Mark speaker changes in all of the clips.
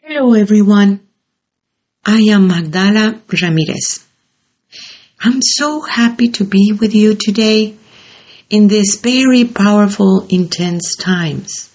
Speaker 1: Hello everyone. I am Magdala Ramirez. I'm so happy to be with you today in these very powerful, intense times.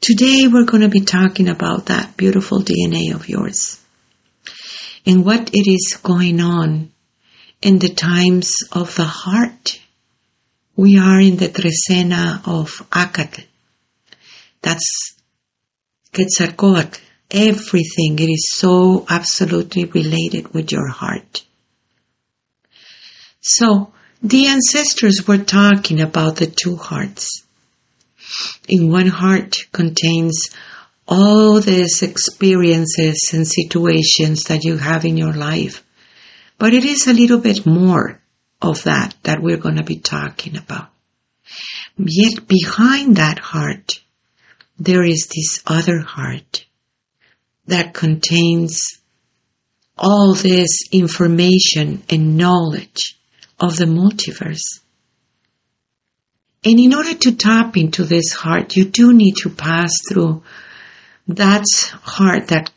Speaker 1: Today we're going to be talking about that beautiful DNA of yours and what it is going on in the times of the heart. We are in the Trecena of Acatl. That's Quetzalcoatl. Everything. It is so absolutely related with your heart. So, the ancestors were talking about the two hearts. In one heart contains all these experiences and situations that you have in your life. But it is a little bit more of that that we're going to be talking about. Yet behind that heart, there is this other heart that contains all this information and knowledge of the multiverse. And in order to tap into this heart, you do need to pass through that heart that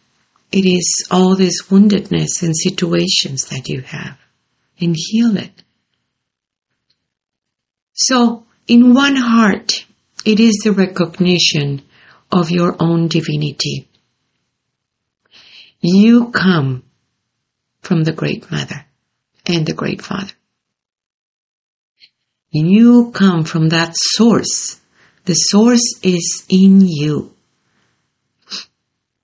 Speaker 1: it is all this woundedness and situations that you have and heal it. So, in one heart, it is the recognition of your own divinity. You come from the Great Mother and the Great Father. You come from that source. The source is in you.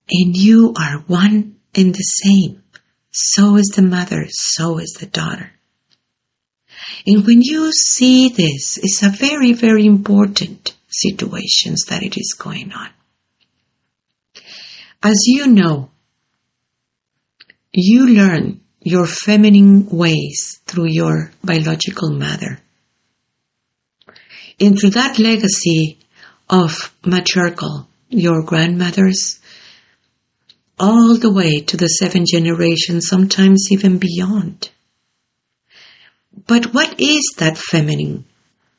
Speaker 1: And you are one and the same. So is the mother, so is the daughter. And when you see this, it's a very, very important situations that it is going on. As you know, you learn your feminine ways through your biological mother. And through that legacy of matriarchal, your grandmothers, all the way to the seven generations, sometimes even beyond. But what is that feminine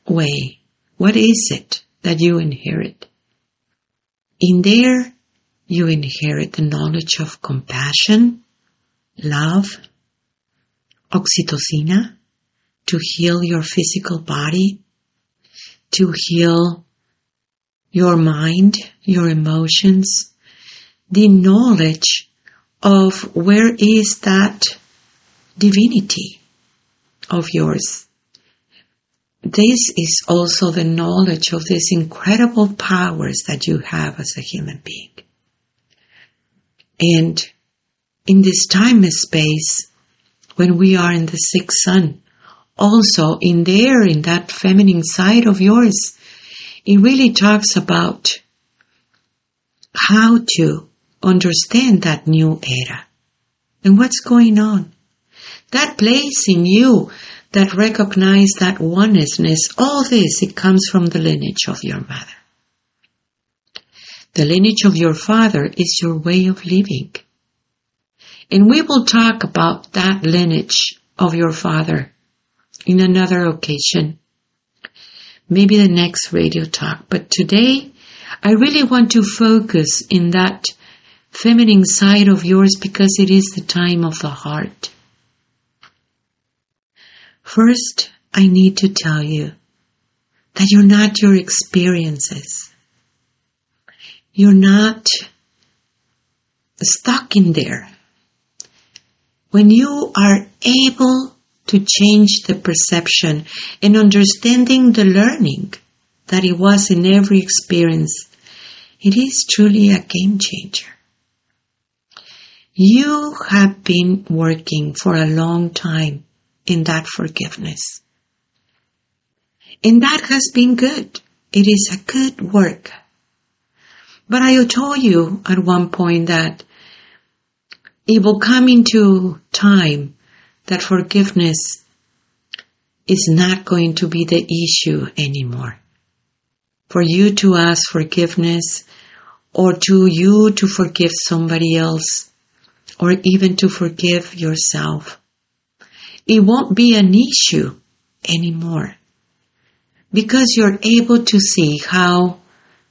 Speaker 1: way? What is it that you inherit? In there, you inherit the knowledge of compassion, love, oxytocin to heal your physical body, to heal your mind, your emotions, the knowledge of where is that divinity of yours. This is also the knowledge of these incredible powers that you have as a human being. And in this time and space, when we are in the sixth sun, also in there, in that feminine side of yours, it really talks about how to understand that new era and what's going on. That place in you that recognize that oneness, all this, it comes from the lineage of your mother. The lineage of your father is your way of living. And we will talk about that lineage of your father in another occasion. Maybe the next radio talk. But today, I really want to focus in that feminine side of yours because it is the time of the heart. First, I need to tell you that you're not your experiences. You're not stuck in there. When you are able to change the perception and understanding the learning that it was in every experience, it is truly a game changer. You have been working for a long time in that forgiveness. And that has been good. It is a good work. But I told you at one point that it will come into time that forgiveness is not going to be the issue anymore. For you to ask forgiveness or to you to forgive somebody else or even to forgive yourself. It won't be an issue anymore because you're able to see how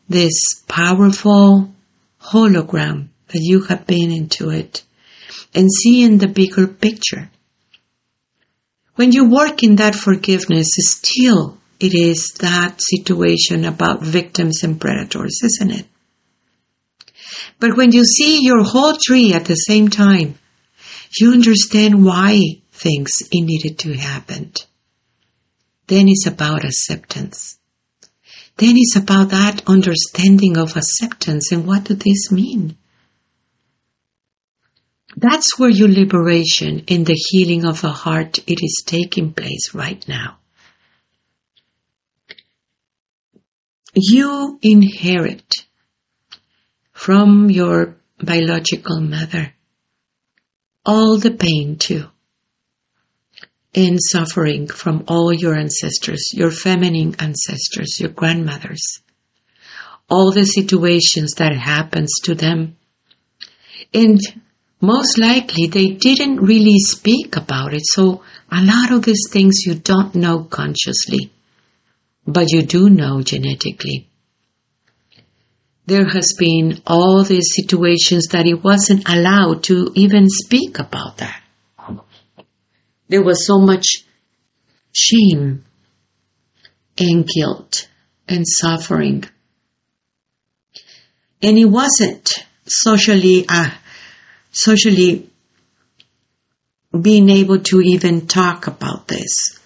Speaker 1: this powerful hologram that you have been into it and seeing the bigger picture. When you work in that forgiveness, still it is that situation about victims and predators, isn't it? But when you see your whole tree at the same time, you understand why things needed to happen. Then it's about acceptance. Then it's about that understanding of acceptance and what does this mean? That's where your liberation in the healing of the heart it is taking place right now. You inherit from your biological mother all the pain too and suffering from all your ancestors, your feminine ancestors, your grandmothers, all the situations that happens to them. And most likely they didn't really speak about it. So a lot of these things you don't know consciously, but you do know genetically. There has been all these situations that it wasn't allowed to even speak about that. There was so much shame and guilt and suffering. And it wasn't socially, uh, socially being able to even talk about this.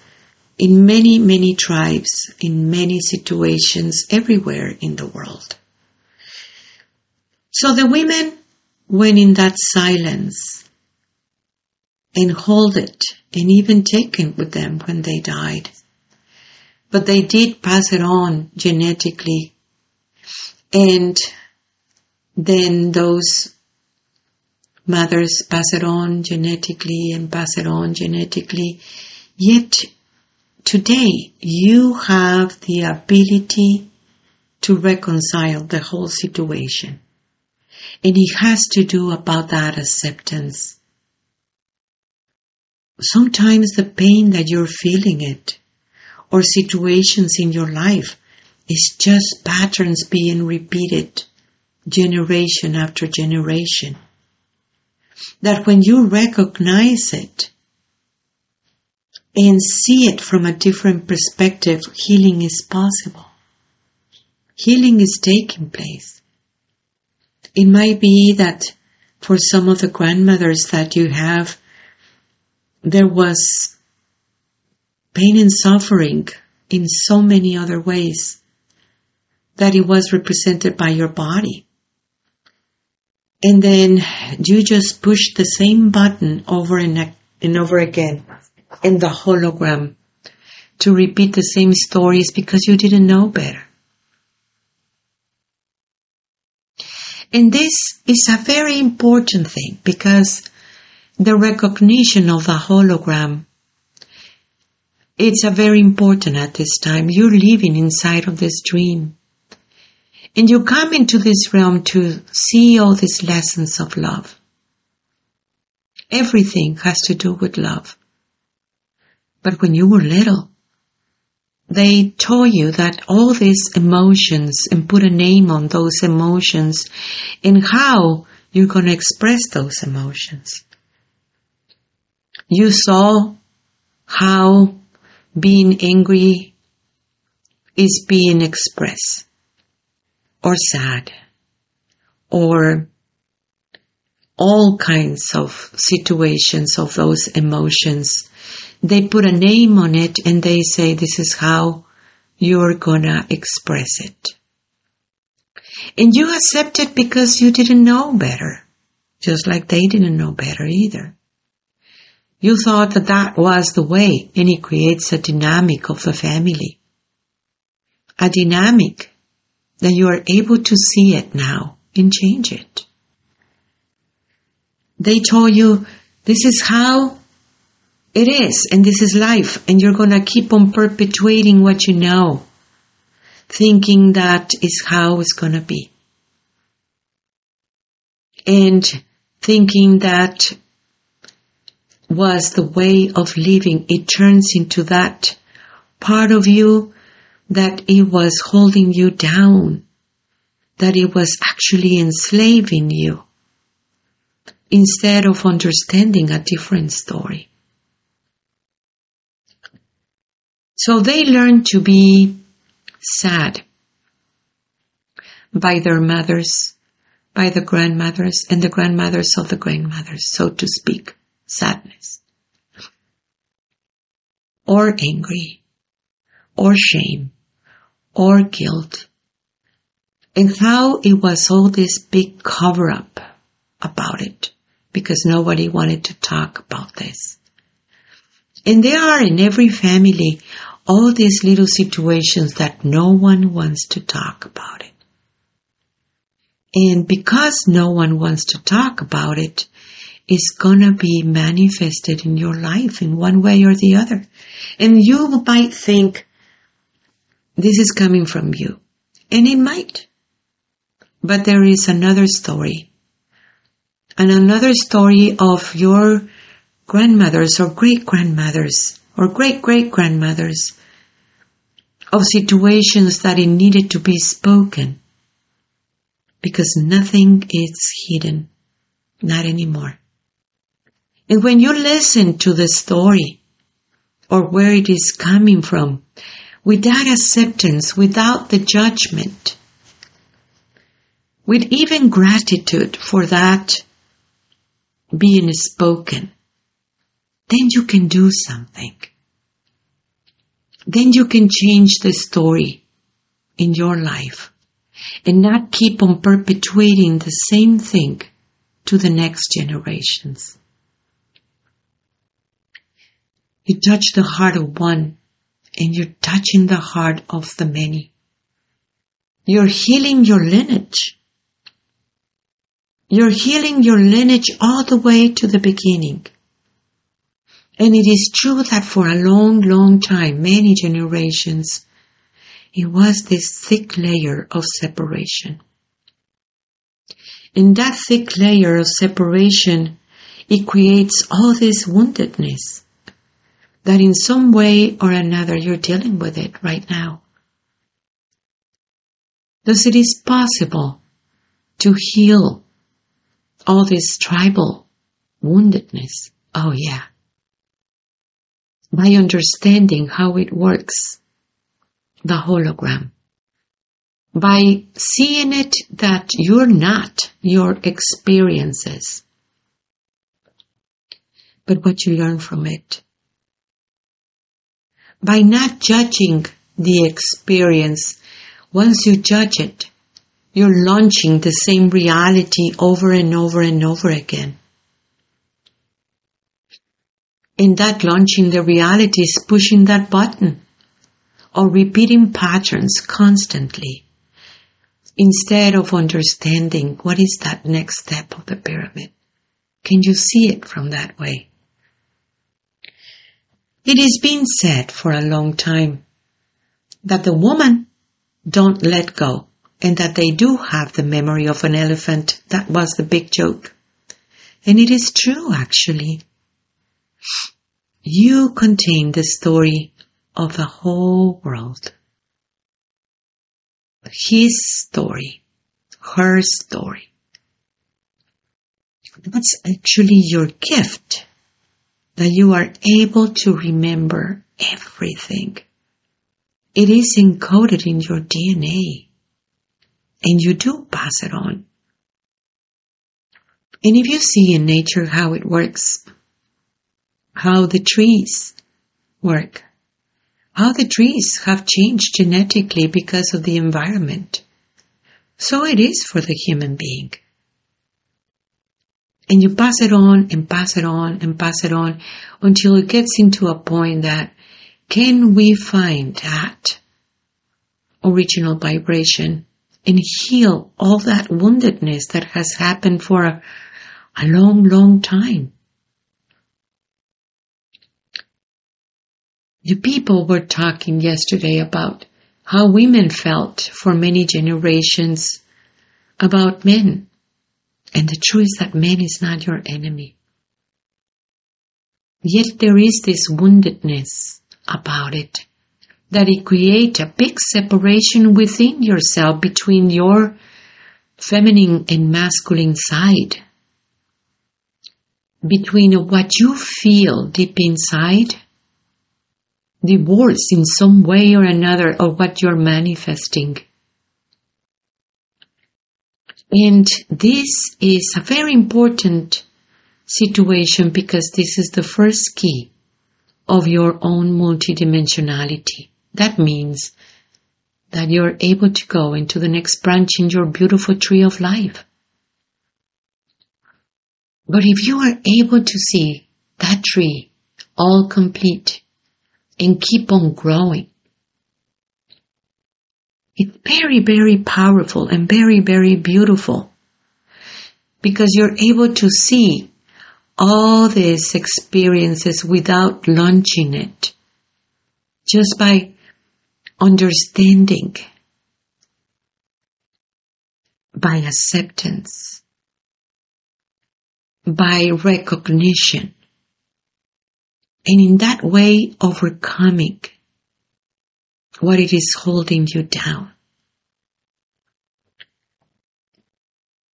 Speaker 1: In many, many tribes, in many situations, everywhere in the world. So the women went in that silence and hold it and even take it with them when they died. But they did pass it on genetically. And then those mothers pass it on genetically and pass it on genetically. Yet today you have the ability to reconcile the whole situation. And it has to do about that acceptance sometimes the pain that you're feeling it or situations in your life is just patterns being repeated generation after generation. That when you recognize it and see it from a different perspective, healing is possible. Healing is taking place. It might be that for some of the grandmothers that you have there was pain and suffering in so many other ways that it was represented by your body. And then you just push the same button over and, and over again in the hologram to repeat the same stories because you didn't know better. And this is a very important thing because the recognition of the hologram. It's a very important at this time. You're living inside of this dream. And you come into this realm to see all these lessons of love. Everything has to do with love. But when you were little, they told you that all these emotions and put a name on those emotions and how you're going to express those emotions. You saw how being angry is being expressed, or sad, or all kinds of situations of those emotions. They put a name on it and they say this is how you're gonna express it. And you accept it because you didn't know better, just like they didn't know better either. You thought that that was the way, and it creates a dynamic of the family. A dynamic that you are able to see it now and change it. They told you this is how it is, and this is life, and you're gonna keep on perpetuating what you know, thinking that is how it's gonna be. And thinking that was the way of living. It turns into that part of you that it was holding you down, that it was actually enslaving you instead of understanding a different story. So they learn to be sad by their mothers, by the grandmothers and the grandmothers of the grandmothers, so to speak, sadness. Or angry, or shame, or guilt. And how it was all this big cover up about it because nobody wanted to talk about this. And there are in every family all these little situations that no one wants to talk about it. And because no one wants to talk about it, it's gonna be manifested in your life in one way or the other. And you might think this is coming from you. And it might. But there is another story. And another story of your grandmothers or great grandmothers or great great grandmothers of situations that it needed to be spoken because nothing is hidden, not anymore. And when you listen to the story or where it is coming from, without acceptance, without the judgment, with even gratitude for that being spoken, then you can do something. Then you can change the story in your life and not keep on perpetuating the same thing to the next generations. You touch the heart of one and you're touching the heart of the many. You're healing your lineage. You're healing your lineage all the way to the beginning. And it is true that for a long, long time, many generations, it was this thick layer of separation. In that thick layer of separation, it creates all this woundedness that in some way or another you're dealing with it right now. Thus it is possible to heal all this tribal woundedness. Oh yeah. By understanding how it works the hologram. By seeing it that you're not your experiences, but what you learn from it. By not judging the experience, once you judge it, you're launching the same reality over and over and over again. In that launching the reality is pushing that button or repeating patterns constantly instead of understanding what is that next step of the pyramid. Can you see it from that way? It has been said for a long time that the woman don't let go and that they do have the memory of an elephant. That was the big joke. And it is true actually. You contain the story of the whole world. His story, her story. That's actually your gift that you are able to remember everything. It is encoded in your DNA and you do pass it on. And if you see in nature how it works, how the trees work, how the trees have changed genetically because of the environment. So it is for the human being. And you pass it on and pass it on and pass it on until it gets into a point that can we find that original vibration and heal all that woundedness that has happened for a, a long, long time? The people were talking yesterday about how women felt for many generations about men. And the truth is that man is not your enemy. Yet there is this woundedness about it that it creates a big separation within yourself between your feminine and masculine side. between what you feel deep inside, words in some way or another of what you're manifesting. And this is a very important situation because this is the first key of your own multidimensionality. That means that you're able to go into the next branch in your beautiful tree of life. But if you are able to see that tree all complete and keep on growing, it's very, very powerful and very, very beautiful. Because you're able to see all these experiences without launching it, just by understanding, by acceptance, by recognition, and in that way overcoming what it is holding you down.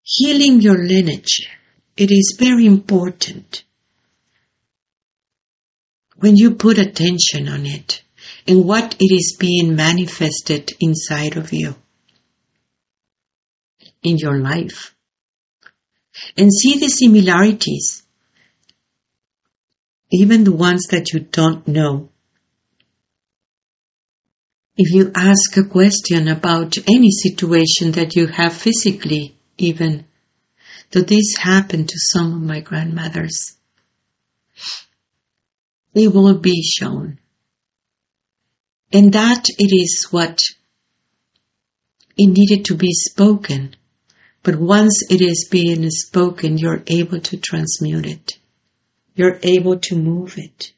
Speaker 1: Healing your lineage, it is very important. When you put attention on it and what it is being manifested inside of you, in your life, and see the similarities, even the ones that you don't know if you ask a question about any situation that you have physically, even, though this happened to some of my grandmothers, it will be shown. And that it is what it needed to be spoken. But once it is being spoken, you're able to transmute it. You're able to move it.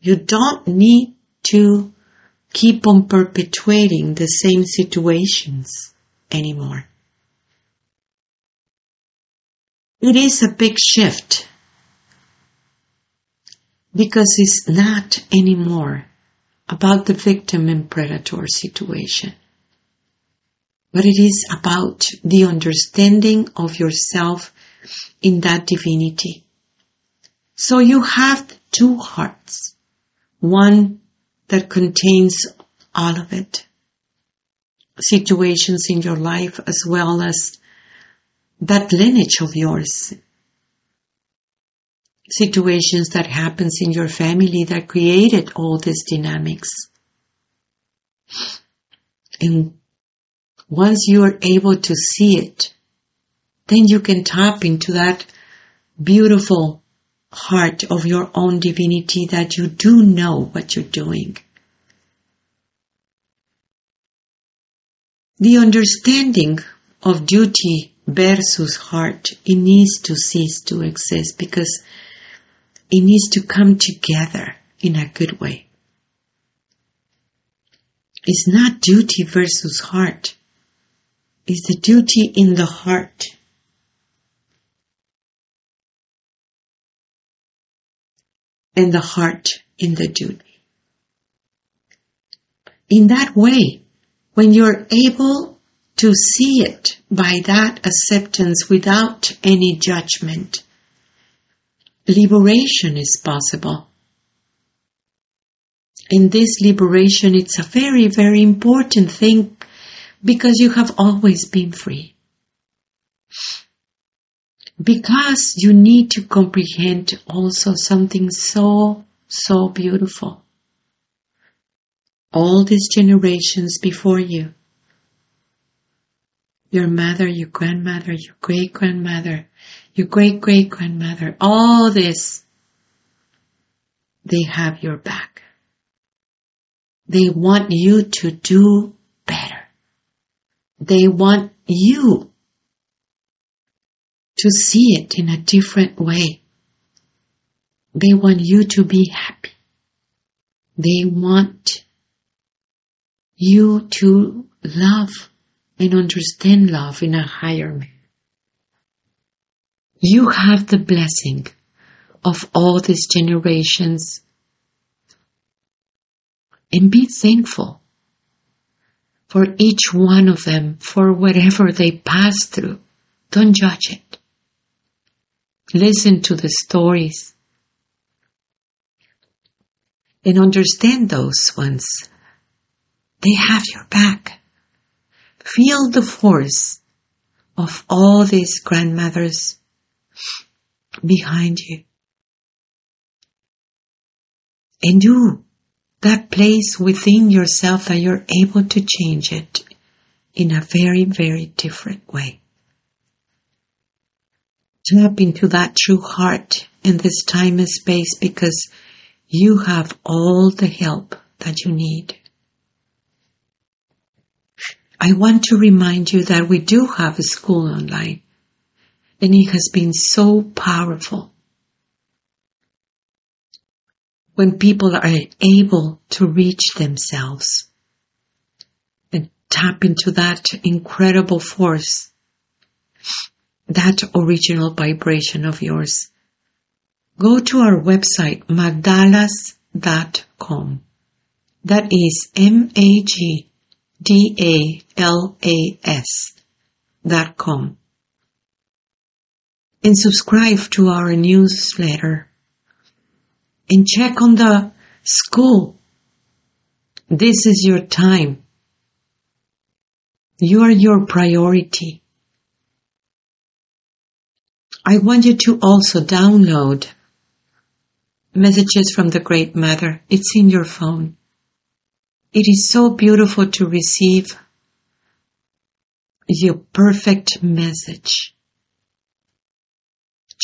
Speaker 1: You don't need to keep on perpetuating the same situations anymore. It is a big shift because it's not anymore about the victim and predator situation, but it is about the understanding of yourself in that divinity. So you have two hearts, one that contains all of it. Situations in your life as well as that lineage of yours. Situations that happens in your family that created all these dynamics. And once you are able to see it, then you can tap into that beautiful heart of your own divinity that you do know what you're doing. The understanding of duty versus heart, it needs to cease to exist because it needs to come together in a good way. It's not duty versus heart. It's the duty in the heart and the heart in the duty. In that way, when you're able to see it by that acceptance without any judgment, liberation is possible. In this liberation, it's a very, very important thing because you have always been free because you need to comprehend also something so, so beautiful. All these generations before you, your mother, your grandmother, your great grandmother, your great great grandmother, all this, they have your back. They want you to do better. They want you to see it in a different way. They want you to be happy. They want you to love and understand love in a higher way. You have the blessing of all these generations and be thankful for each one of them for whatever they pass through. Don't judge it. Listen to the stories and understand those ones. They have your back. Feel the force of all these grandmothers behind you. And do that place within yourself that you're able to change it in a very, very different way. Tap into that true heart in this time and space because you have all the help that you need. I want to remind you that we do have a school online and it has been so powerful. When people are able to reach themselves and tap into that incredible force, that original vibration of yours, go to our website, magdalas.com. That is M-A-G D-A-L-A-S dot com. And subscribe to our newsletter. And check on the school. This is your time. You are your priority. I want you to also download messages from the Great Mother. It's in your phone. It is so beautiful to receive your perfect message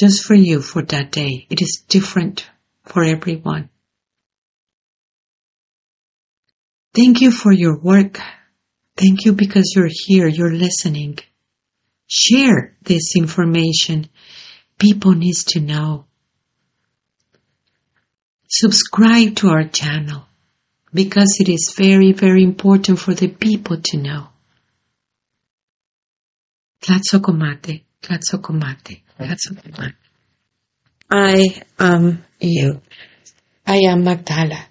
Speaker 1: just for you for that day. It is different for everyone. Thank you for your work. Thank you because you're here, you're listening. Share this information. People need to know. Subscribe to our channel because it is very, very important for the people to know. Tlatsokomate, Tlatsokomate, Tlatsokomate. I am you. I am Magdala.